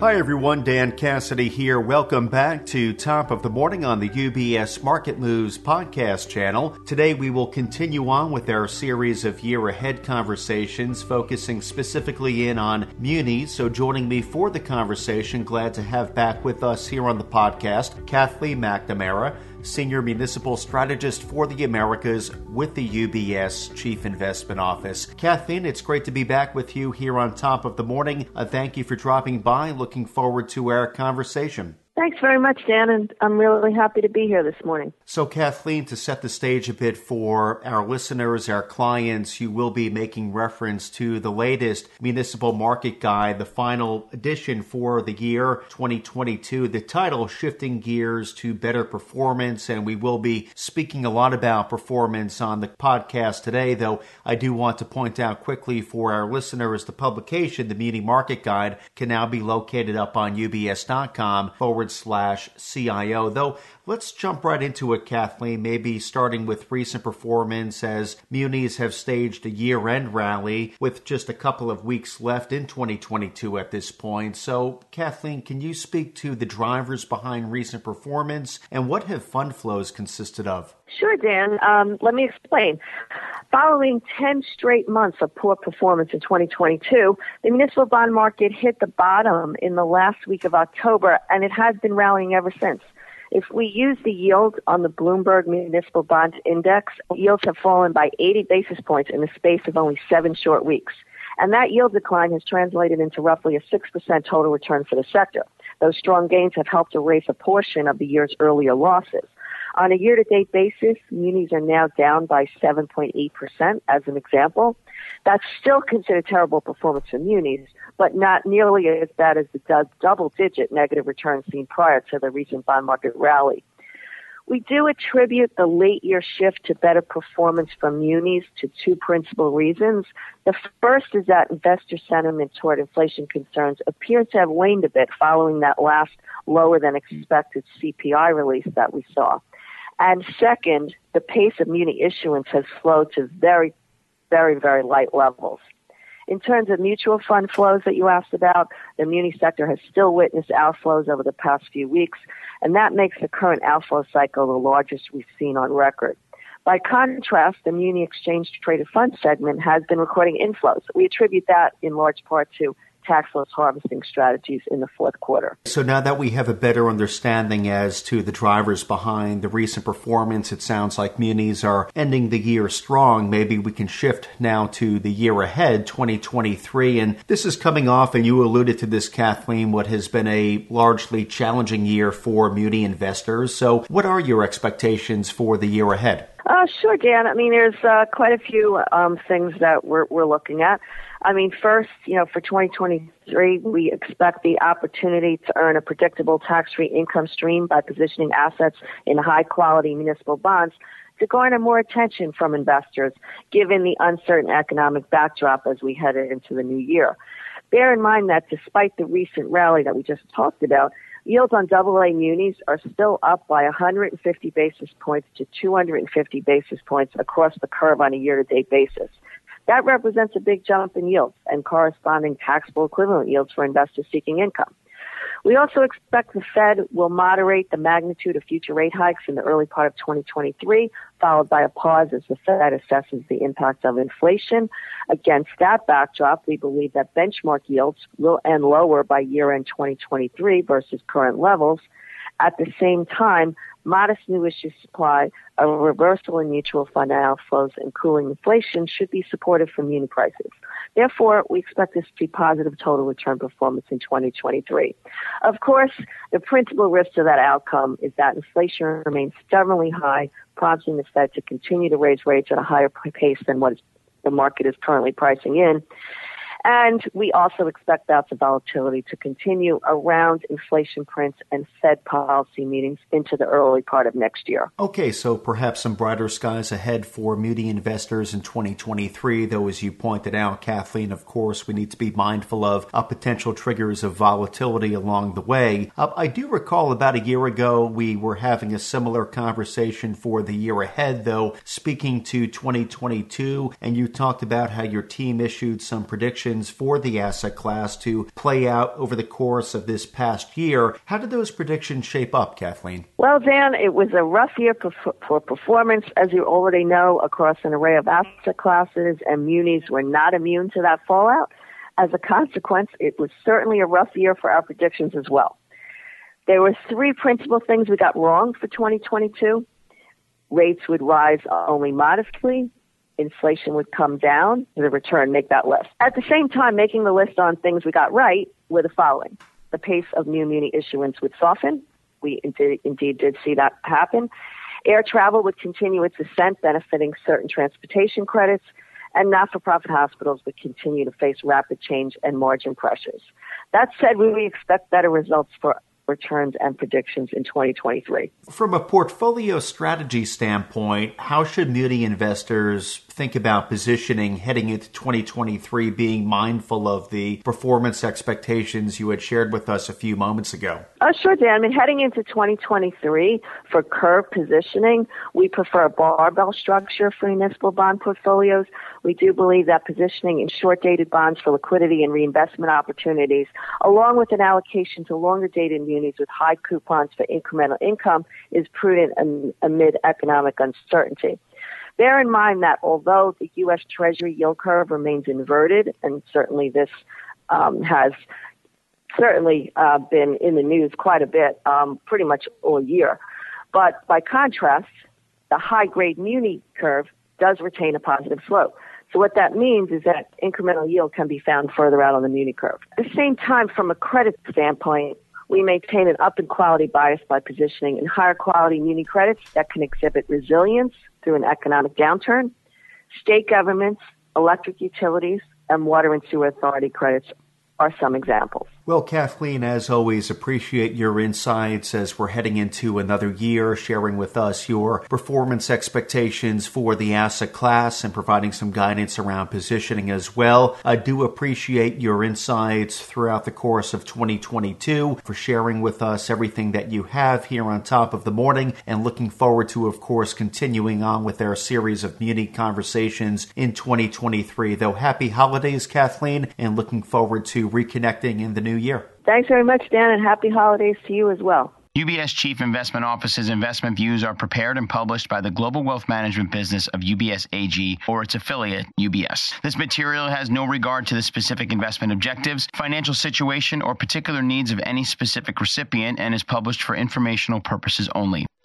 Hi everyone, Dan Cassidy here. Welcome back to Top of the Morning on the UBS Market Moves podcast channel. Today we will continue on with our series of year ahead conversations, focusing specifically in on munis. So joining me for the conversation, glad to have back with us here on the podcast, Kathleen McNamara. Senior Municipal Strategist for the Americas with the UBS Chief Investment Office. Kathleen, it's great to be back with you here on top of the morning. Uh, thank you for dropping by. Looking forward to our conversation. Thanks very much, Dan, and I'm really happy to be here this morning. So, Kathleen, to set the stage a bit for our listeners, our clients, you will be making reference to the latest Municipal Market Guide, the final edition for the year 2022. The title, Shifting Gears to Better Performance, and we will be speaking a lot about performance on the podcast today, though I do want to point out quickly for our listeners the publication, the Muni Market Guide, can now be located up on ubs.com forward forward slash CIO. Though let's jump right into it, Kathleen, maybe starting with recent performance as munis have staged a year end rally with just a couple of weeks left in 2022 at this point. So, Kathleen, can you speak to the drivers behind recent performance and what have fund flows consisted of? Sure, Dan. Um, let me explain. Following 10 straight months of poor performance in 2022, the municipal bond market hit the bottom in the last week of October, and it has been rallying ever since. If we use the yield on the Bloomberg Municipal Bond Index, yields have fallen by 80 basis points in the space of only seven short weeks. And that yield decline has translated into roughly a 6% total return for the sector. Those strong gains have helped erase a portion of the year's earlier losses. On a year-to-date basis, munis are now down by 7.8% as an example. That's still considered terrible performance for munis, but not nearly as bad as the double-digit negative returns seen prior to the recent bond market rally. We do attribute the late year shift to better performance from munis to two principal reasons. The first is that investor sentiment toward inflation concerns appears to have waned a bit following that last lower than expected CPI release that we saw. And second, the pace of muni issuance has slowed to very, very, very light levels. In terms of mutual fund flows that you asked about, the muni sector has still witnessed outflows over the past few weeks, and that makes the current outflow cycle the largest we've seen on record. By contrast, the muni exchange traded fund segment has been recording inflows. We attribute that in large part to tax loss harvesting strategies in the fourth quarter. So now that we have a better understanding as to the drivers behind the recent performance, it sounds like munis are ending the year strong. Maybe we can shift now to the year ahead, 2023. And this is coming off, and you alluded to this, Kathleen, what has been a largely challenging year for muni investors. So what are your expectations for the year ahead? Uh, sure, Dan. I mean, there's uh, quite a few um, things that we're, we're looking at. I mean, first, you know, for 2023, we expect the opportunity to earn a predictable tax-free income stream by positioning assets in high-quality municipal bonds to garner more attention from investors, given the uncertain economic backdrop as we head into the new year. Bear in mind that despite the recent rally that we just talked about, yields on AA munis are still up by 150 basis points to 250 basis points across the curve on a year-to-date basis. That represents a big jump in yields and corresponding taxable equivalent yields for investors seeking income. We also expect the Fed will moderate the magnitude of future rate hikes in the early part of 2023, followed by a pause as the Fed assesses the impact of inflation. Against that backdrop, we believe that benchmark yields will end lower by year end 2023 versus current levels. At the same time, modest new issue supply, a reversal in mutual fund outflows, and cooling inflation should be supportive for muni prices. Therefore, we expect this to be positive total return performance in 2023. Of course, the principal risk to that outcome is that inflation remains stubbornly high, prompting the Fed to continue to raise rates at a higher pace than what the market is currently pricing in. And we also expect bouts of volatility to continue around inflation prints and Fed policy meetings into the early part of next year. Okay, so perhaps some brighter skies ahead for muni investors in 2023, though, as you pointed out, Kathleen, of course, we need to be mindful of uh, potential triggers of volatility along the way. Uh, I do recall about a year ago we were having a similar conversation for the year ahead, though, speaking to 2022, and you talked about how your team issued some predictions predictions for the asset class to play out over the course of this past year. How did those predictions shape up, Kathleen? Well, Dan, it was a rough year for performance, as you already know, across an array of asset classes, and munis were not immune to that fallout. As a consequence, it was certainly a rough year for our predictions as well. There were three principal things we got wrong for 2022. Rates would rise only modestly. Inflation would come down. The return make that list. At the same time, making the list on things we got right were the following. The pace of new muni issuance would soften. We indeed, indeed did see that happen. Air travel would continue its ascent, benefiting certain transportation credits, and not-for-profit hospitals would continue to face rapid change and margin pressures. That said, we expect better results for returns and predictions in 2023. From a portfolio strategy standpoint, how should muni investors think about positioning heading into 2023, being mindful of the performance expectations you had shared with us a few moments ago? Uh, sure, Dan. I mean, heading into 2023 for curve positioning, we prefer a barbell structure for municipal bond portfolios. We do believe that positioning in short dated bonds for liquidity and reinvestment opportunities, along with an allocation to longer dated munis with high coupons for incremental income, is prudent amid economic uncertainty. Bear in mind that although the U.S. Treasury yield curve remains inverted, and certainly this um, has certainly uh, been in the news quite a bit, um, pretty much all year. But by contrast, the high grade muni curve does retain a positive slope. So what that means is that incremental yield can be found further out on the muni curve. At the same time, from a credit standpoint, we maintain an up in quality bias by positioning in higher quality muni credits that can exhibit resilience through an economic downturn. State governments, electric utilities, and water and sewer authority credits are some examples. Well, Kathleen, as always, appreciate your insights as we're heading into another year, sharing with us your performance expectations for the asset class and providing some guidance around positioning as well. I do appreciate your insights throughout the course of 2022 for sharing with us everything that you have here on top of the morning and looking forward to, of course, continuing on with our series of muni conversations in 2023. Though happy holidays, Kathleen, and looking forward to reconnecting in the new year. Thanks very much, Dan, and happy holidays to you as well. UBS Chief Investment Office's investment views are prepared and published by the global wealth management business of UBS AG or its affiliate, UBS. This material has no regard to the specific investment objectives, financial situation, or particular needs of any specific recipient and is published for informational purposes only.